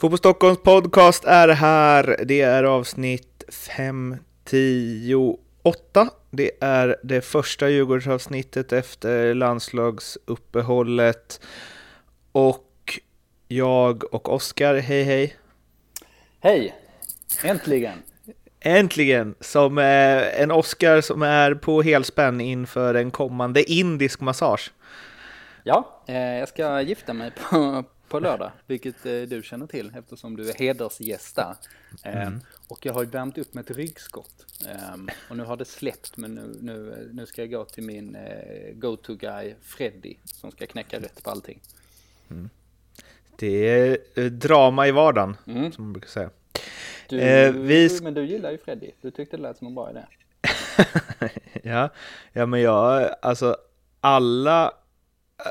Fotboll Stockholms podcast är här. Det är avsnitt 598. Det är det första Djurgårdsavsnittet efter landslagsuppehållet. Och jag och Oskar, hej hej. Hej! Äntligen! Äntligen! Som eh, en Oskar som är på helspänn inför en kommande indisk massage. Ja, eh, jag ska gifta mig på, på lördag, vilket eh, du känner till eftersom du är hedersgäst där. Eh, mm. Och jag har värmt upp med ett ryggskott. Ehm, och nu har det släppt, men nu, nu, nu ska jag gå till min eh, go-to-guy Freddy som ska knäcka rätt på allting. Mm. Det är eh, drama i vardagen, mm. som man brukar säga. Du, eh, vi... Men du gillar ju Freddy, du tyckte det lät som en bra idé. ja, ja, men jag, alltså alla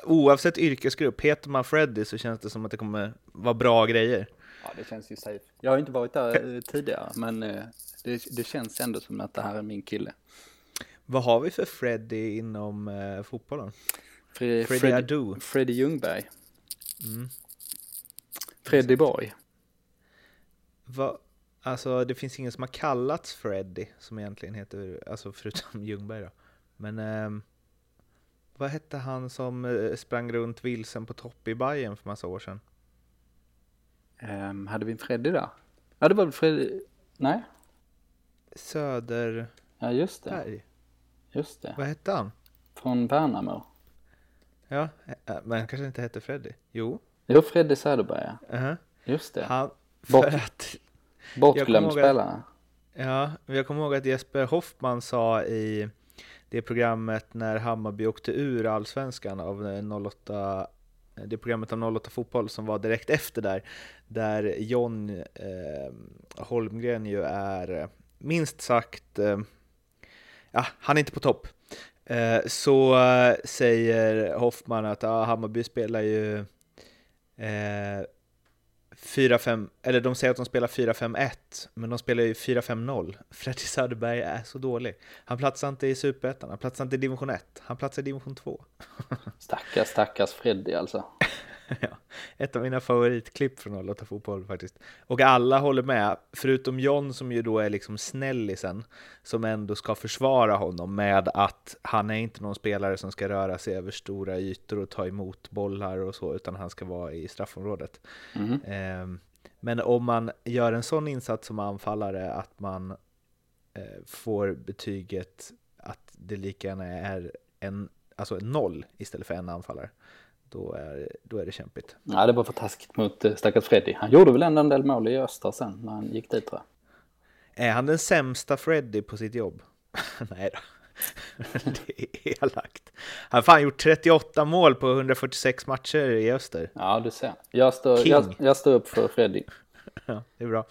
oavsett yrkesgrupp, heter man Freddy så känns det som att det kommer vara bra grejer. Ja, det känns ju safe. Jag har inte varit där eh, tidigare, men eh, det, det, känns ändå som att det här är min kille. Vad har vi för Freddy inom eh, fotbollen? Freddy, Freddy, Freddy Adu. Freddy Ljungberg. Mm. Freddy Borg. Va, alltså det finns ingen som har kallats Freddy som egentligen heter, alltså förutom Ljungberg då. Men um, vad hette han som eh, sprang runt vilsen på topp i Bayern för massa år sedan? Um, hade vi en Freddy där? Ja, det var väl Freddy... Nej? Söder... Ja, just det. Berg. Just det. Vad hette han? Från Värnamo. Ja, eh, men han kanske inte hette Freddy? Jo. Jo, Freddy Söderberg, ja. Uh -huh. Just det. Han, Bort, att, bortglömd spelare. Ja, jag kommer ihåg att Jesper Hoffman sa i det programmet när Hammarby åkte ur allsvenskan av eh, 08 eh, det programmet om 08 fotboll som var direkt efter där, där John eh, Holmgren ju är eh, minst sagt, eh, ja, han är inte på topp. Eh, så eh, säger Hoffman att ah, Hammarby spelar ju eh, 4-5, eller de säger att de spelar 4-5-1, men de spelar ju 4-5-0. Freddy Söderberg är så dålig. Han platsar inte i Superettan, han platsar inte i division 1, han platsar i division 2. stackars, stackars Freddy alltså. ja, ett av mina favoritklipp från 08 Fotboll faktiskt. Och alla håller med, förutom John som ju då är liksom snällisen, som ändå ska försvara honom med att han är inte någon spelare som ska röra sig över stora ytor och ta emot bollar och så, utan han ska vara i straffområdet. Mm. Eh, men om man gör en sån insats som anfallare att man eh, får betyget att det lika gärna är en, alltså en noll istället för en anfallare, då är, då är det kämpigt. Ja, det var för taskigt mot eh, stackars Freddy. Han gjorde väl ändå en del mål i Öster sen när han gick dit tror jag. Är han den sämsta Freddy på sitt jobb? Nej då. det är elakt. Han har fan gjort 38 mål på 146 matcher i Öster. Ja, du ser. Jag står, jag, jag står upp för Freddy. ja, det är bra.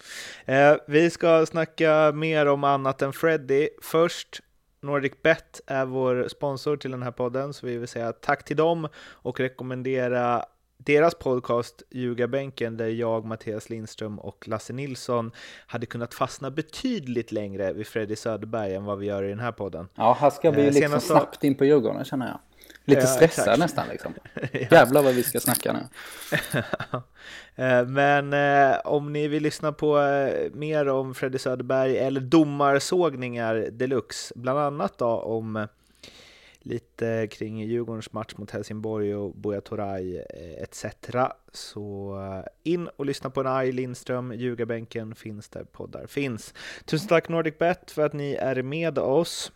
Eh, vi ska snacka mer om annat än Freddy. Först NordicBet är vår sponsor till den här podden, så vi vill säga tack till dem och rekommendera deras podcast Ljugarbänken där jag, Mattias Lindström och Lasse Nilsson hade kunnat fastna betydligt längre vid Freddy Söderberg än vad vi gör i den här podden. Ja, här ska vi eh, liksom Senast... snabbt in på Djurgården känner jag. Lite ja, stressad exakt. nästan liksom. ja. Jävlar vad vi ska snacka nu. Eh, men eh, om ni vill lyssna på eh, mer om Freddy Söderberg eller domarsågningar deluxe, bland annat då om lite kring Djurgårdens match mot Helsingborg och Buya Toray etc. Så in och lyssna på Naj Lindström, Ljugarbänken finns där poddar finns. Tusen tack NordicBet för att ni är med oss.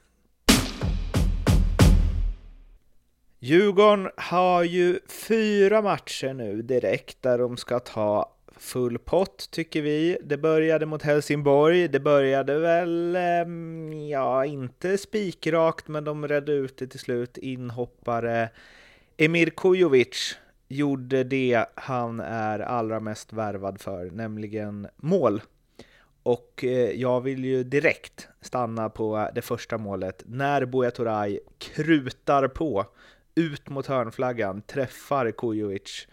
Djurgården har ju fyra matcher nu direkt där de ska ta full pott tycker vi. Det började mot Helsingborg, det började väl, ehm, ja, inte spikrakt, men de redde ut det till slut. Inhoppare Emir Kujovic gjorde det han är allra mest värvad för, nämligen mål. Och eh, jag vill ju direkt stanna på det första målet, när Buya Turay krutar på ut mot hörnflaggan, träffar Kujovic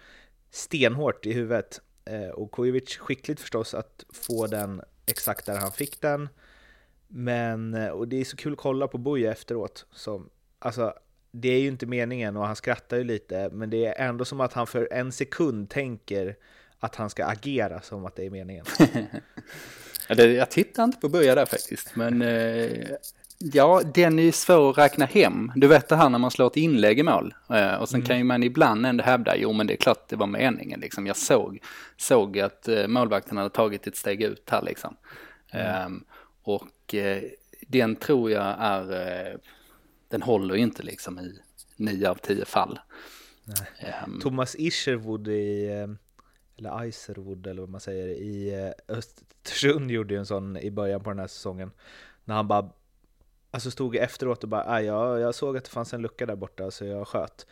stenhårt i huvudet. Eh, och Kujovic skickligt förstås att få den exakt där han fick den. Men, eh, och det är så kul att kolla på Buja efteråt. Som, alltså, det är ju inte meningen och han skrattar ju lite, men det är ändå som att han för en sekund tänker att han ska agera som att det är meningen. jag tittar inte på Buja där faktiskt, men eh, ja, den är svår att räkna hem. Du vet det här när man slår ett inlägg i mål eh, och sen mm. kan ju man ibland ändå hävda, jo men det är klart det var meningen liksom. Jag såg, såg att eh, målvakten hade tagit ett steg ut här liksom. Mm. Och eh, den tror jag är, eh, den håller inte liksom i nio av tio fall. Um, Thomas Isherwood i, eh, eller Iserwood eller vad man säger, i eh, Östersund gjorde ju en sån i början på den här säsongen. När han bara, alltså stod efteråt och bara, jag, jag såg att det fanns en lucka där borta så jag sköt.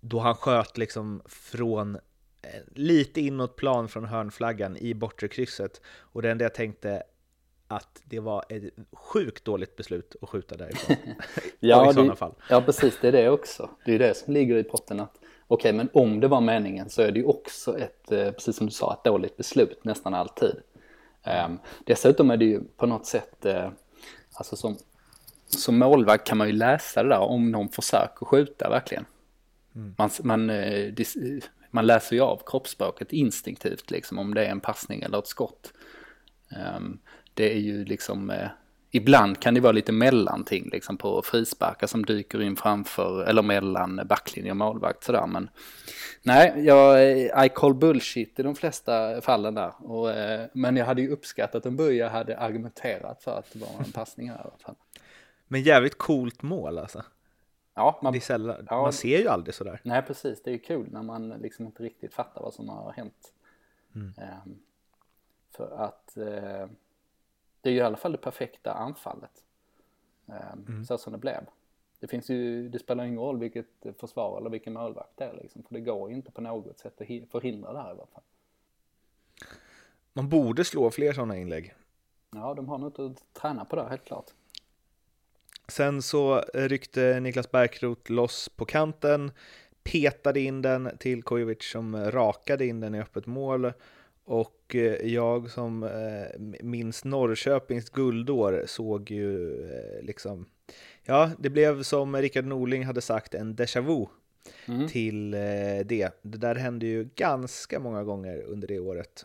Då han sköt liksom från lite inåt plan från hörnflaggan i bortre krysset. Och det enda jag tänkte, att det var ett sjukt dåligt beslut att skjuta därifrån. ja, fall. Ja, precis, det är det också. Det är det som ligger i potten att okej, okay, men om det var meningen så är det ju också ett, eh, precis som du sa, ett dåligt beslut nästan alltid. Um, dessutom är det ju på något sätt, uh, alltså som, som målvakt kan man ju läsa det där om någon försöker skjuta verkligen. Mm. Man, man, uh, dis, man läser ju av kroppsspråket instinktivt liksom om det är en passning eller ett skott. Um, det är ju liksom, eh, ibland kan det vara lite mellanting liksom på frisparkar som dyker in framför, eller mellan backlinje och målvakt sådär. Men nej, jag, I call bullshit i de flesta fallen där. Och, eh, men jag hade ju uppskattat om Börje hade argumenterat för att det var en passning här i alla fall. Men jävligt coolt mål alltså. Ja, man, sällan, ja, man ser ju aldrig sådär. Nej, precis. Det är ju kul när man liksom inte riktigt fattar vad som har hänt. Mm. Um, för att uh, det är ju i alla fall det perfekta anfallet. Ehm, mm. Så som det blev. Det finns ju, det spelar ingen roll vilket försvar eller vilken målvakt det är liksom. För det går inte på något sätt att förhindra det här i alla fall. Man borde slå fler sådana inlägg. Ja, de har nog att träna på det helt klart. Sen så ryckte Niklas Bärkroth loss på kanten, petade in den till Kojovic som rakade in den i öppet mål och eh, jag som eh, minns Norrköpings guldår såg ju eh, liksom, ja, det blev som Rickard Norling hade sagt en déjà vu mm. till det. Det där hände ju ganska många gånger under det året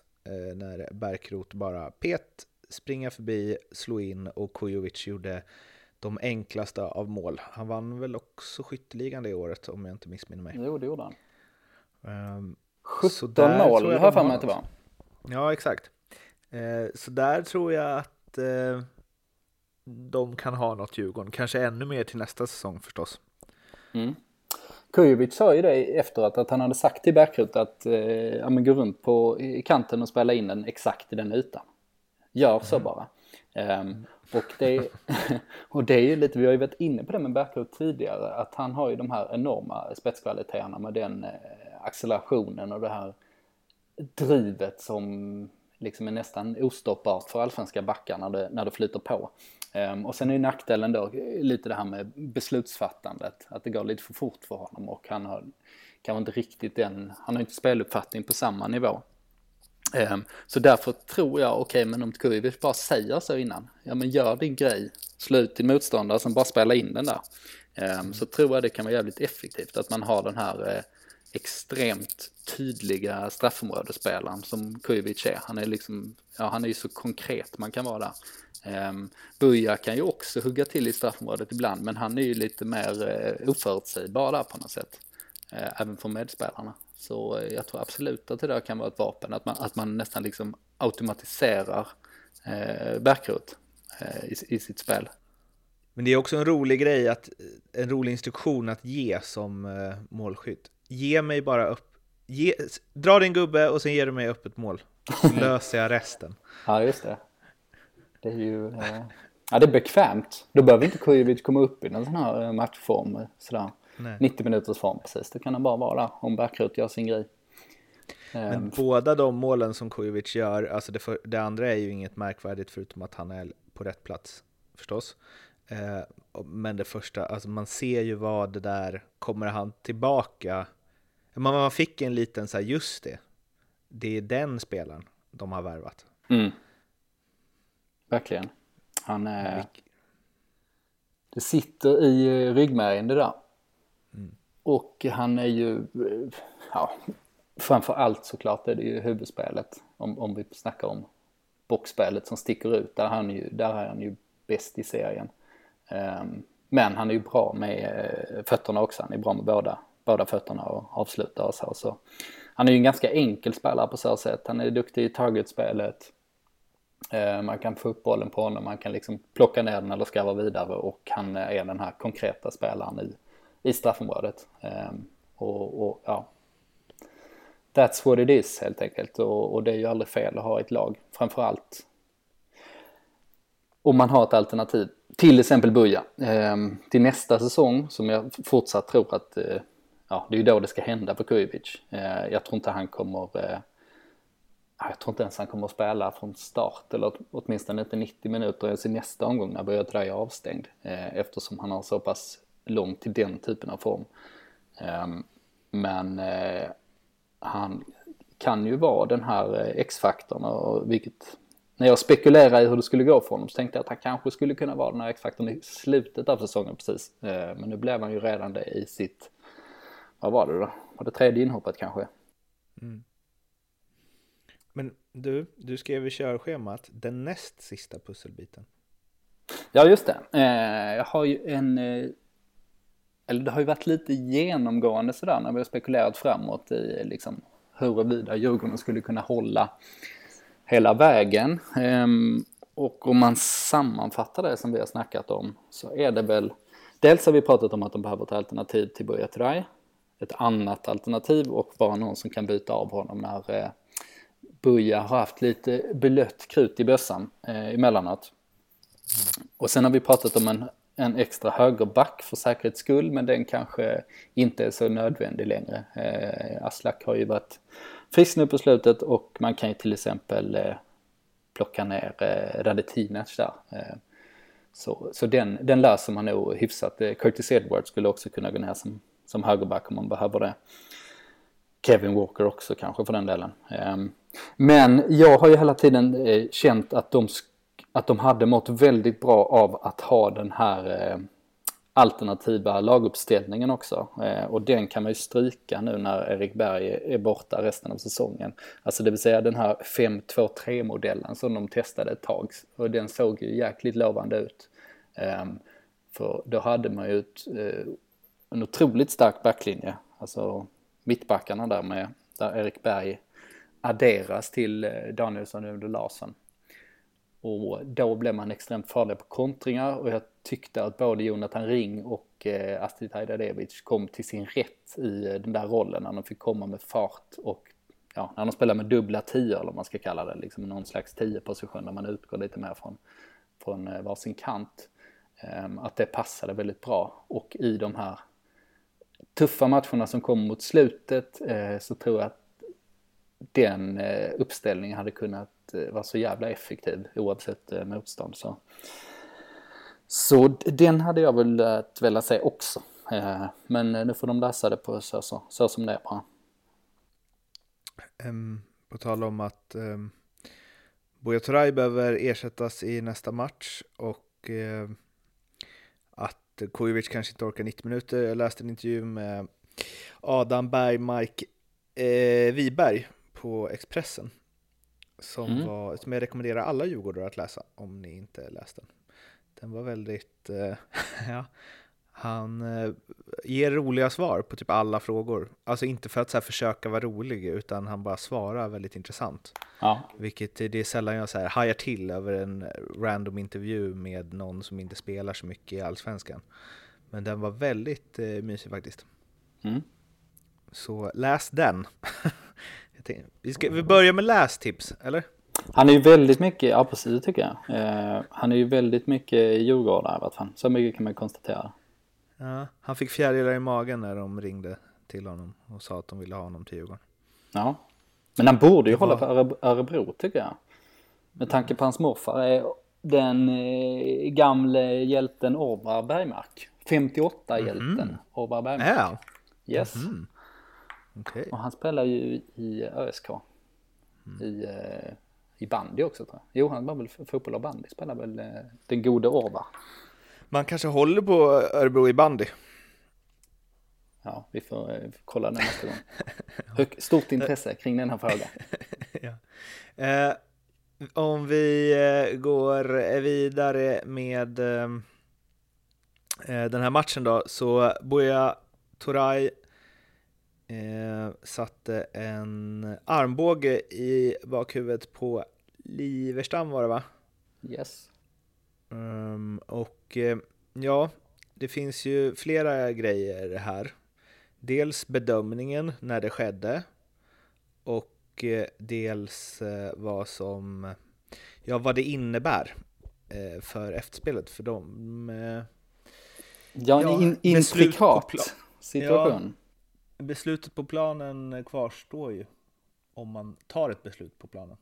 när Bärkrot bara pet, springa förbi, slå in och Kujovic gjorde de enklaste av mål. Han vann väl också skytteligan det året om jag inte missminner mig. Jo, det gjorde han. Um, 17 mål har jag för mig att det var. Ja, exakt. Eh, så där tror jag att eh, de kan ha något Djurgården, kanske ännu mer till nästa säsong förstås. Mm. Kujovic sa ju det efteråt att han hade sagt till Bärkrut att eh, ja, men gå runt på kanten och spela in den exakt i den ytan. Gör så mm. bara. Um, och, det, och det är ju lite, vi har ju varit inne på det med Bärkroth tidigare, att han har ju de här enorma spetskvaliteterna med den eh, accelerationen och det här drivet som liksom är nästan ostoppbart för allsvenska backar när det, när det flyter på. Um, och sen är ju nackdelen då lite det här med beslutsfattandet, att det går lite för fort för honom och han har kanske inte riktigt den, han har inte speluppfattning på samma nivå. Ehm, så därför tror jag, okej okay, men om Kujovic bara säger så innan, ja men gör din grej, slå ut din motståndare, sen bara spela in den där. Ehm, så tror jag det kan vara jävligt effektivt att man har den här eh, extremt tydliga straffområdesspelaren som Kujovic är. Han är liksom, ja han är ju så konkret man kan vara där. Ehm, um, Buja kan ju också hugga till i straffområdet ibland men han är ju lite mer uh, oförutsägbar där på något sätt. Uh, även för medspelarna. Så jag tror absolut att det där kan vara ett vapen, att man, att man nästan liksom automatiserar uh, Bärkrot uh, i, i sitt spel. Men det är också en rolig grej, att, en rolig instruktion att ge som uh, målskytt ge mig bara upp, ge, dra din gubbe och sen ger du mig öppet mål. Så löser jag resten. ja, just det. Det är ju, eh, ja det är bekvämt. Då behöver inte Kujovic komma upp i någon sån här eh, matchform, sådär. Nej. 90 minuters form precis. Det kan han bara vara om Backrut gör sin grej. Men um, båda de målen som Kujovic gör, alltså det, för, det andra är ju inget märkvärdigt förutom att han är på rätt plats förstås. Eh, men det första, alltså man ser ju vad det där, kommer han tillbaka? Man fick en liten så här, just det, det är den spelaren de har värvat. Mm. Verkligen. Han är... Det sitter i ryggmärgen det där. Mm. Och han är ju, eh, ja, framför allt såklart är det ju huvudspelet. Om, om vi snackar om boxspelet som sticker ut. Där, han ju, där är han ju bäst i serien. Um, men han är ju bra med eh, fötterna också. Han är bra med båda, båda fötterna och avslutar och så. så. Han är ju en ganska enkel spelare på så sätt. Han är duktig i targetspelet. Uh, man kan få upp bollen på honom, man kan liksom plocka ner den eller skarva vidare och han är den här konkreta spelaren i, i straffområdet. Ehm, och, och ja, that's what it is helt enkelt och, och, det är ju aldrig fel att ha ett lag. Framförallt om man har ett alternativ. Till exempel Buja. Eh, till nästa säsong som jag fortsatt tror att eh, ja, det är ju då det ska hända för Kujovic. Eh, jag tror inte han kommer eh, jag tror inte ens han kommer att spela från start eller åtminstone inte 90 minuter ens i nästa omgång när Buja är avstängd eh, eftersom han har så pass långt till den typen av form. Ehm, men eh, han kan ju vara den här eh, X-faktorn och vilket när jag spekulerade i hur det skulle gå för honom så tänkte jag att han kanske skulle kunna vara den här X-faktorn i slutet av säsongen precis. Eh, men nu blev han ju redan det i sitt, vad var det då? Var det tredje inhoppet kanske? Mm. Men du, du skrev i körschemat den näst sista pusselbiten. Ja, just det. Jag har ju en eller det har ju varit lite genomgående sådär när vi har spekulerat framåt i liksom huruvida Djurgården skulle kunna hålla hela vägen. Ehm, och om man sammanfattar det som vi har snackat om så är det väl Dels har vi pratat om att de behöver ett alternativ till Buya Turay. Ett annat alternativ och bara någon som kan byta av honom när eh, Buya har haft lite blött krut i bössan eh, emellanåt. Och sen har vi pratat om en en extra högerback för säkerhets skull, men den kanske inte är så nödvändig längre. Eh, Aslak har ju varit frisk nu på slutet och man kan ju till exempel eh, plocka ner eh, Radetinac där. Eh, så så den, den löser man nog hyfsat. Eh, Curtis Edwards skulle också kunna gå ner som, som högerback om man behöver det. Kevin Walker också kanske för den delen. Eh, men jag har ju hela tiden eh, känt att de att de hade mått väldigt bra av att ha den här eh, alternativa laguppställningen också. Eh, och den kan man ju stryka nu när Erik Berg är borta resten av säsongen. Alltså det vill säga den här 5-2-3 modellen som de testade ett tag. Och den såg ju jäkligt lovande ut. Eh, för då hade man ju ett, eh, en otroligt stark backlinje. Alltså mittbackarna där med, där Erik Berg adderas till eh, Danielsson under Larsson. Och då blev man extremt farlig på kontringar och jag tyckte att både Jonathan Ring och eh, Astrid Hajdarevic kom till sin rätt i eh, den där rollen när de fick komma med fart och ja, när de spelar med dubbla tio eller vad man ska kalla det, liksom någon slags tio position där man utgår lite mer från, från eh, varsin kant. Ehm, att det passade väldigt bra och i de här tuffa matcherna som kom mot slutet eh, så tror jag att den eh, uppställningen hade kunnat eh, vara så jävla effektiv oavsett eh, motstånd. Så. så den hade jag väl velat se också. Men nu får de läsa det på så, så, så som det är bara. Um, på tal om att um, Buya Turay behöver ersättas i nästa match och uh, att Kujovic kanske inte orkar 90 minuter. Jag läste en intervju med Adam Bergmark eh, Wiberg på Expressen som, mm. var, som jag rekommenderar alla Djurgårdare att läsa om ni inte läst den. Den var väldigt, eh, ja, han eh, ger roliga svar på typ alla frågor. Alltså inte för att så försöka vara rolig, utan han bara svarar väldigt intressant. Ja. Vilket det är sällan jag så här hajar till över en random intervju med någon som inte spelar så mycket i Allsvenskan. Men den var väldigt eh, mysig faktiskt. Mm. Så läs den. Vi, ska, vi börjar med lästips, eller? Han är ju väldigt mycket, ja precis tycker jag. Eh, han är ju väldigt mycket Djurgårdare i alla fall. Så mycket kan man konstatera. Ja, han fick fjärilar i magen när de ringde till honom och sa att de ville ha honom till Djurgården. Ja, men han borde ju var... hålla för Örebro tycker jag. Med tanke på hans morfar är den eh, gamle hjälten Orvar Bergmark. 58-hjälten mm. Orvar Bergmark. Ja. Yes. Mm. Okay. Och han spelar ju i ÖSK. Mm. I, eh, I bandy också tror jag. Jo, han var väl fotboll och bandy, spelar väl eh, den gode Orvar. Man kanske håller på Örebro i bandy. Ja, vi får, vi får kolla det nästa gång. Hög, stort intresse kring den här frågan. ja. eh, om vi eh, går vidare med eh, eh, den här matchen då, så Buya Toray eh, satte en armbåge i bakhuvudet på Liverstam var det va? Yes. Um, och eh, ja, det finns ju flera grejer här. Dels bedömningen när det skedde och eh, dels eh, vad som, ja vad det innebär för efterspelet för dem. Ja, en in, intrikat situation. Ja, beslutet på planen kvarstår ju om man tar ett beslut på planen.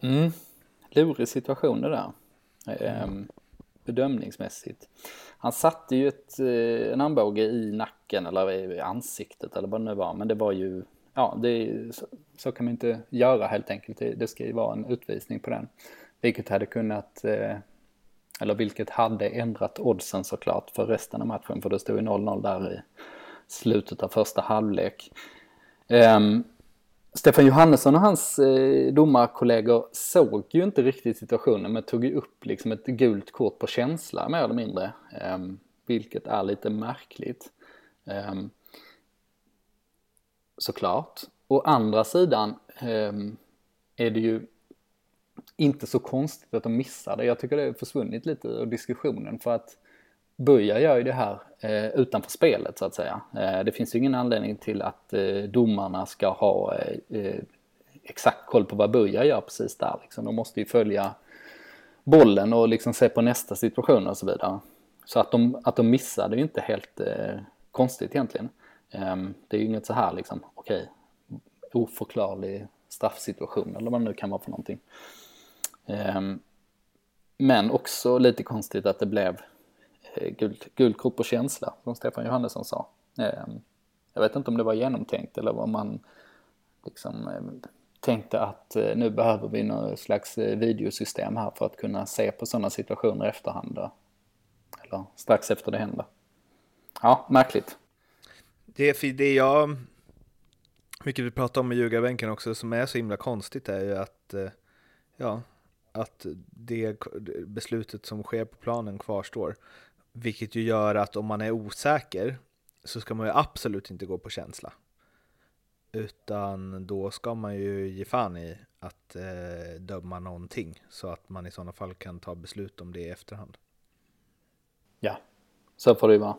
Mm. Lurig situation det där. Ehm, bedömningsmässigt. Han satte ju ett, eh, en armbåge i nacken eller i ansiktet eller vad det nu var. Men det var ju, ja, det, så, så kan man inte göra helt enkelt. Det, det ska ju vara en utvisning på den. Vilket hade kunnat, eh, eller vilket hade ändrat oddsen såklart för resten av matchen. För det stod ju 0-0 där i slutet av första halvlek. Um, Stefan Johannesson och hans eh, domarkollegor såg ju inte riktigt situationen men tog ju upp liksom ett gult kort på känsla mer eller mindre. Um, vilket är lite märkligt. Um, såklart. Å andra sidan um, är det ju inte så konstigt att de missar det. Jag tycker det har försvunnit lite ur diskussionen för att Buja gör ju det här eh, utanför spelet så att säga. Eh, det finns ju ingen anledning till att eh, domarna ska ha eh, eh exakt koll på vad Buja gör precis där. Liksom. De måste ju följa bollen och liksom se på nästa situation och så vidare. Så att de, att de missar det är ju inte helt eh, konstigt egentligen. Ehm, det är ju inget så här liksom, okej, okay, oförklarlig straffsituation eller vad det nu kan vara för någonting. Ehm, men också lite konstigt att det blev Eh, guld, guldkort på känsla, som Stefan Johannesson sa. Ehm, jag vet inte om det var genomtänkt eller om man liksom ehm, tänkte att eh, nu behöver vi något slags eh, videosystem här för att kunna se på sådana situationer i efterhand. Eller strax efter det händer. Ja, märkligt. Det, det jag, mycket vi pratar om i ljugarbänken också, som är så himla konstigt är ju att, eh, ja, att det beslutet som sker på planen kvarstår. Vilket ju gör att om man är osäker så ska man ju absolut inte gå på känsla. Utan då ska man ju ge fan i att eh, döma någonting så att man i sådana fall kan ta beslut om det i efterhand. Ja, så får det ju vara.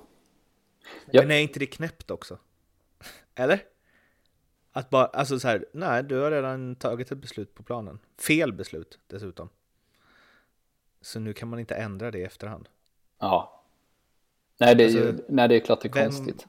Ja. Men är inte det knäppt också? Eller? Att bara, alltså så här, nej, du har redan tagit ett beslut på planen. Fel beslut dessutom. Så nu kan man inte ändra det i efterhand. Ja, Nej, det är, alltså, ju, nej, det är klart det är vem, konstigt.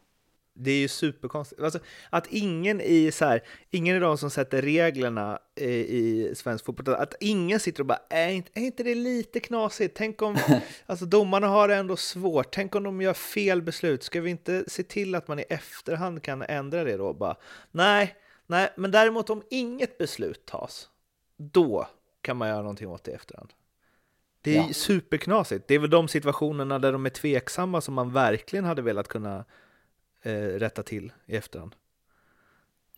Det är ju superkonstigt. Alltså, att ingen i så här, ingen av de som sätter reglerna i, i svensk fotboll, att ingen sitter och bara, är inte, är inte det lite knasigt? Tänk om, alltså domarna har det ändå svårt, tänk om de gör fel beslut, ska vi inte se till att man i efterhand kan ändra det då? Bara, nej, nej, men däremot om inget beslut tas, då kan man göra någonting åt det i efterhand. Det är ja. superknasigt. Det är väl de situationerna där de är tveksamma som man verkligen hade velat kunna eh, rätta till i efterhand.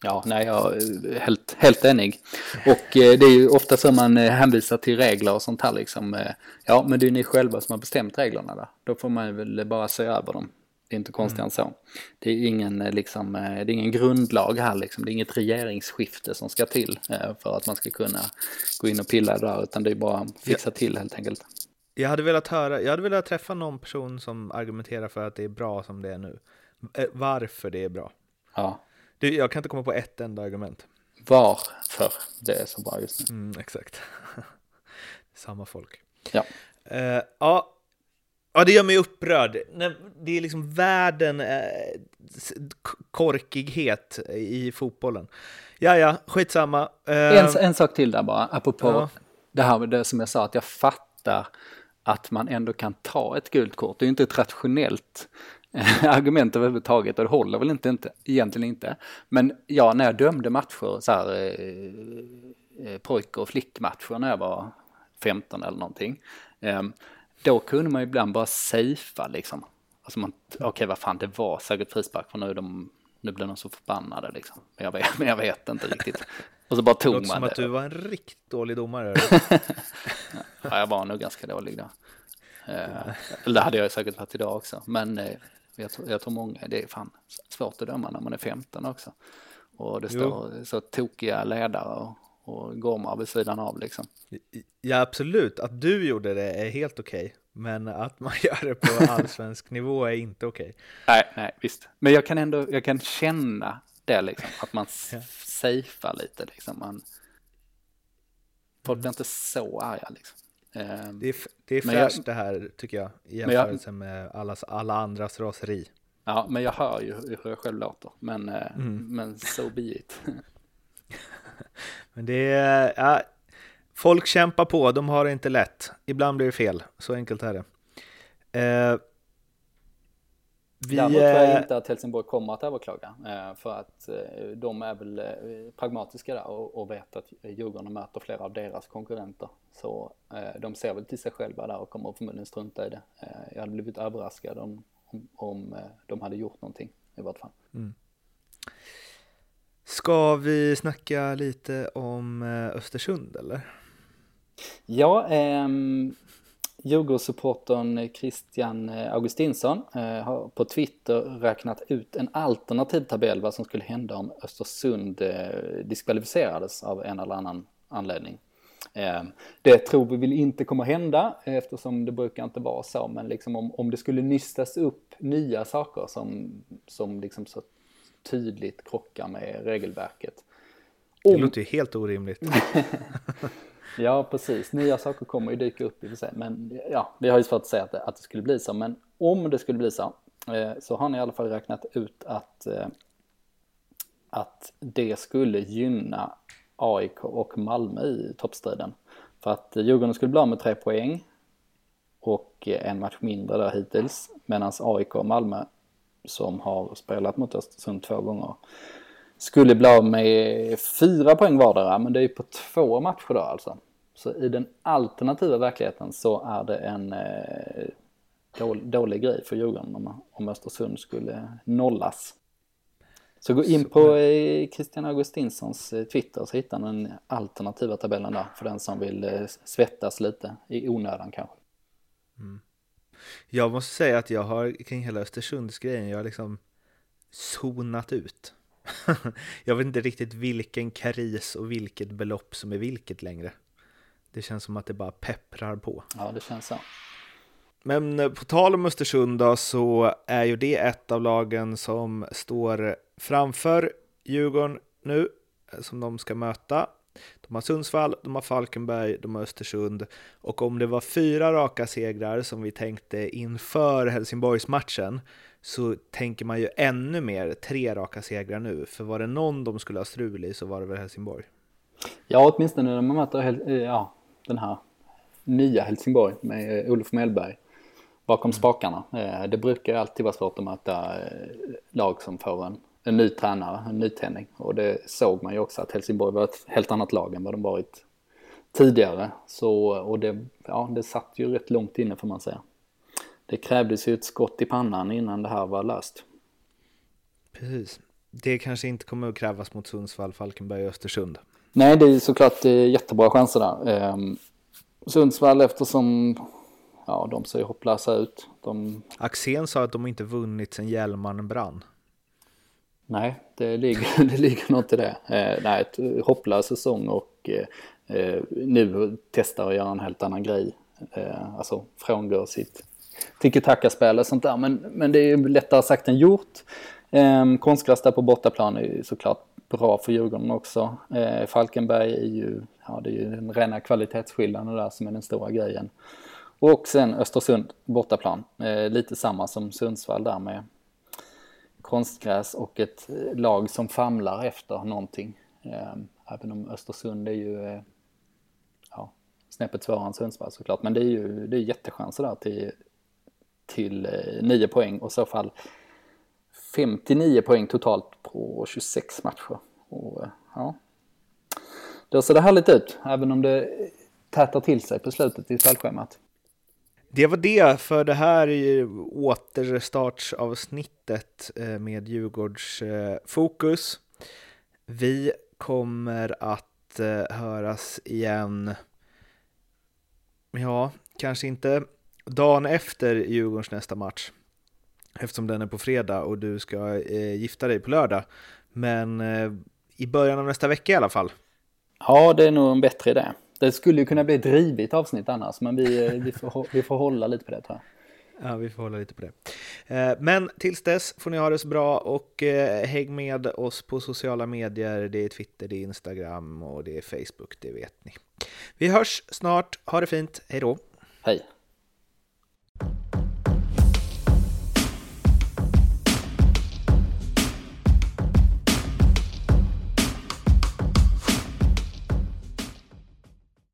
Ja, nej, jag är helt, helt enig. Och eh, det är ju ofta så man eh, hänvisar till regler och sånt här liksom. Eh, ja, men det är ni själva som har bestämt reglerna där. Då får man väl bara se över dem. Det är inte konstigt mm. än så. Det är, ingen, eh, liksom, eh, det är ingen grundlag här liksom. Det är inget regeringsskifte som ska till eh, för att man ska kunna gå in och pilla där. Utan det är bara att fixa till helt enkelt. Jag hade velat höra, jag hade velat träffa någon person som argumenterar för att det är bra som det är nu. Varför det är bra. Ja. Du, jag kan inte komma på ett enda argument. Varför det är så bra just nu. Mm, exakt. Samma folk. Ja. Uh, ja, Ja, det gör mig upprörd. Det är liksom världen eh, korkighet i fotbollen. Ja, ja, skitsamma. En, eh, en sak till där bara, apropå ja. det här med det som jag sa, att jag fattar att man ändå kan ta ett gult kort. Det är ju inte ett rationellt eh, argument överhuvudtaget och det håller väl inte, inte egentligen inte. Men ja, när jag dömde matcher, så här, eh, pojk och flickmatcher när jag var 15 eller någonting. Eh, då kunde man ju ibland bara safea liksom. Alltså man, okej okay, vad fan det var säkert frispark för nu de nu blir de så förbannade liksom. Men jag vet, men jag vet inte riktigt. Och så bara tog man det. som att du var en riktigt dålig domare. ja, jag var nog ganska dålig då. Eh, eller det hade jag säkert varit idag också. Men eh, jag, tror, jag tror många, det är fan svårt att döma när man är 15 också. Och det står jo. så tokiga ledare och, och gormar vid sidan av liksom. Ja, absolut. Att du gjorde det är helt okej. Okay. Men att man gör det på allsvensk nivå är inte okej. Okay. Nej, nej, visst. Men jag kan ändå, jag kan känna det liksom. Att man ja. safear lite liksom. Man, folk blir inte så arga liksom. Ehm, det är, det är fräscht det här tycker jag i jämförelse jag, med allas, alla andras raseri. Ja, men jag hör ju hur jag själv låter. Men, eh, mm. men so be it. men det är, ja, folk kämpar på, de har det inte lätt. Ibland blir det fel, så enkelt är det. Eh, vi, Däremot tror jag eh, inte att Helsingborg kommer att överklaga. Eh, för att eh, de är väl pragmatiska där och vet att Djurgården möter flera av deras konkurrenter. Så de ser väl till sig själva där och kommer förmodligen strunta i det. Jag hade blivit överraskad om, om, om de hade gjort någonting i vart fall. Mm. Ska vi snacka lite om Östersund eller? Ja, ehm, Djurgårdssupportern Christian eh, Augustinsson eh, har på Twitter räknat ut en alternativ tabell vad som skulle hända om Östersund eh, diskvalificerades av en eller annan anledning. Det tror vi väl inte kommer hända eftersom det brukar inte vara så men liksom om, om det skulle nystas upp nya saker som, som liksom så tydligt krockar med regelverket. Om... Det låter ju helt orimligt. Ja, precis. Nya saker kommer ju dyka upp i och för sig. Men ja, vi har ju svårt att säga att det, att det skulle bli så. Men om det skulle bli så, eh, så har ni i alla fall räknat ut att, eh, att det skulle gynna AIK och Malmö i toppstriden. För att Djurgården skulle bli av med tre poäng och en match mindre där hittills. Medan AIK och Malmö som har spelat mot Östersund två gånger skulle bli av med fyra poäng vardera, men det är ju på två matcher då alltså. Så i den alternativa verkligheten så är det en eh, dålig, dålig grej för Djurgården om, om Östersund skulle nollas. Så gå in på eh, Christian Augustinssons eh, Twitter så hittar ni den alternativa tabellen där för den som vill svettas lite i onödan kanske. Mm. Jag måste säga att jag har kring hela Östersundsgrejen, jag har liksom zonat ut. jag vet inte riktigt vilken karis och vilket belopp som är vilket längre. Det känns som att det bara pepprar på. Ja, det känns så. Men eh, på tal om Östersund då, så är ju det ett av lagen som står framför Djurgården nu, eh, som de ska möta. De har Sundsvall, de har Falkenberg, de har Östersund. Och om det var fyra raka segrar som vi tänkte inför Helsingborgsmatchen så tänker man ju ännu mer tre raka segrar nu. För var det någon de skulle ha strul i så var det väl Helsingborg. Ja, åtminstone när man möter eh, ja, den här nya Helsingborg med eh, Olof Mellberg bakom spakarna. Eh, det brukar ju alltid vara svårt att möta lag som får en, en ny tränare, en nytändning. Och det såg man ju också att Helsingborg var ett helt annat lag än vad de varit tidigare. Så, och det, ja, det satt ju rätt långt inne får man säga. Det krävdes ju ett skott i pannan innan det här var löst. Precis. Det kanske inte kommer att krävas mot Sundsvall, Falkenberg och Östersund. Nej, det är såklart jättebra chanser där. Ehm, Sundsvall eftersom ja, de ser hopplösa ut. De... Axén sa att de inte vunnit sen Hjälmaren brann. Nej, det ligger, det ligger något i det. Eh, nej, ett hopplös säsong och eh, nu testar att göra en helt annan grej. Eh, alltså frångå sitt tiki-taka-spel och sånt där. Men, men det är ju lättare sagt än gjort. Eh, konstgräs där på bortaplan är ju såklart bra för Djurgården också. Eh, Falkenberg är ju, ja det är ju den rena kvalitetsskillnaden där som är den stora grejen. Och sen Östersund bortaplan, eh, lite samma som Sundsvall där med konstgräs och ett eh, lag som famlar efter någonting. Eh, även om Östersund är ju eh, ja, snäppet svårare än Sundsvall såklart. Men det är ju det är jättechanser där till, till eh, 9 poäng och i så fall 59 poäng totalt på 26 matcher. Och, eh, ja. Då ser det härligt ut, även om det tätar till sig på slutet i spelschemat. Det var det för det här återstartsavsnittet eh, med med Djurgårdsfokus. Eh, Vi kommer att höras igen, ja, kanske inte dagen efter Djurgårdens nästa match, eftersom den är på fredag och du ska eh, gifta dig på lördag. Men i början av nästa vecka i alla fall. Ja, det är nog en bättre idé. Det skulle ju kunna bli ett drivigt avsnitt annars, men vi, vi, får, vi får hålla lite på det tror jag. Ja, vi får hålla lite på det. Eh, men tills dess får ni ha det så bra och eh, häng med oss på sociala medier. Det är Twitter, det är Instagram och det är Facebook, det vet ni. Vi hörs snart. Ha det fint. Hej då! Hej!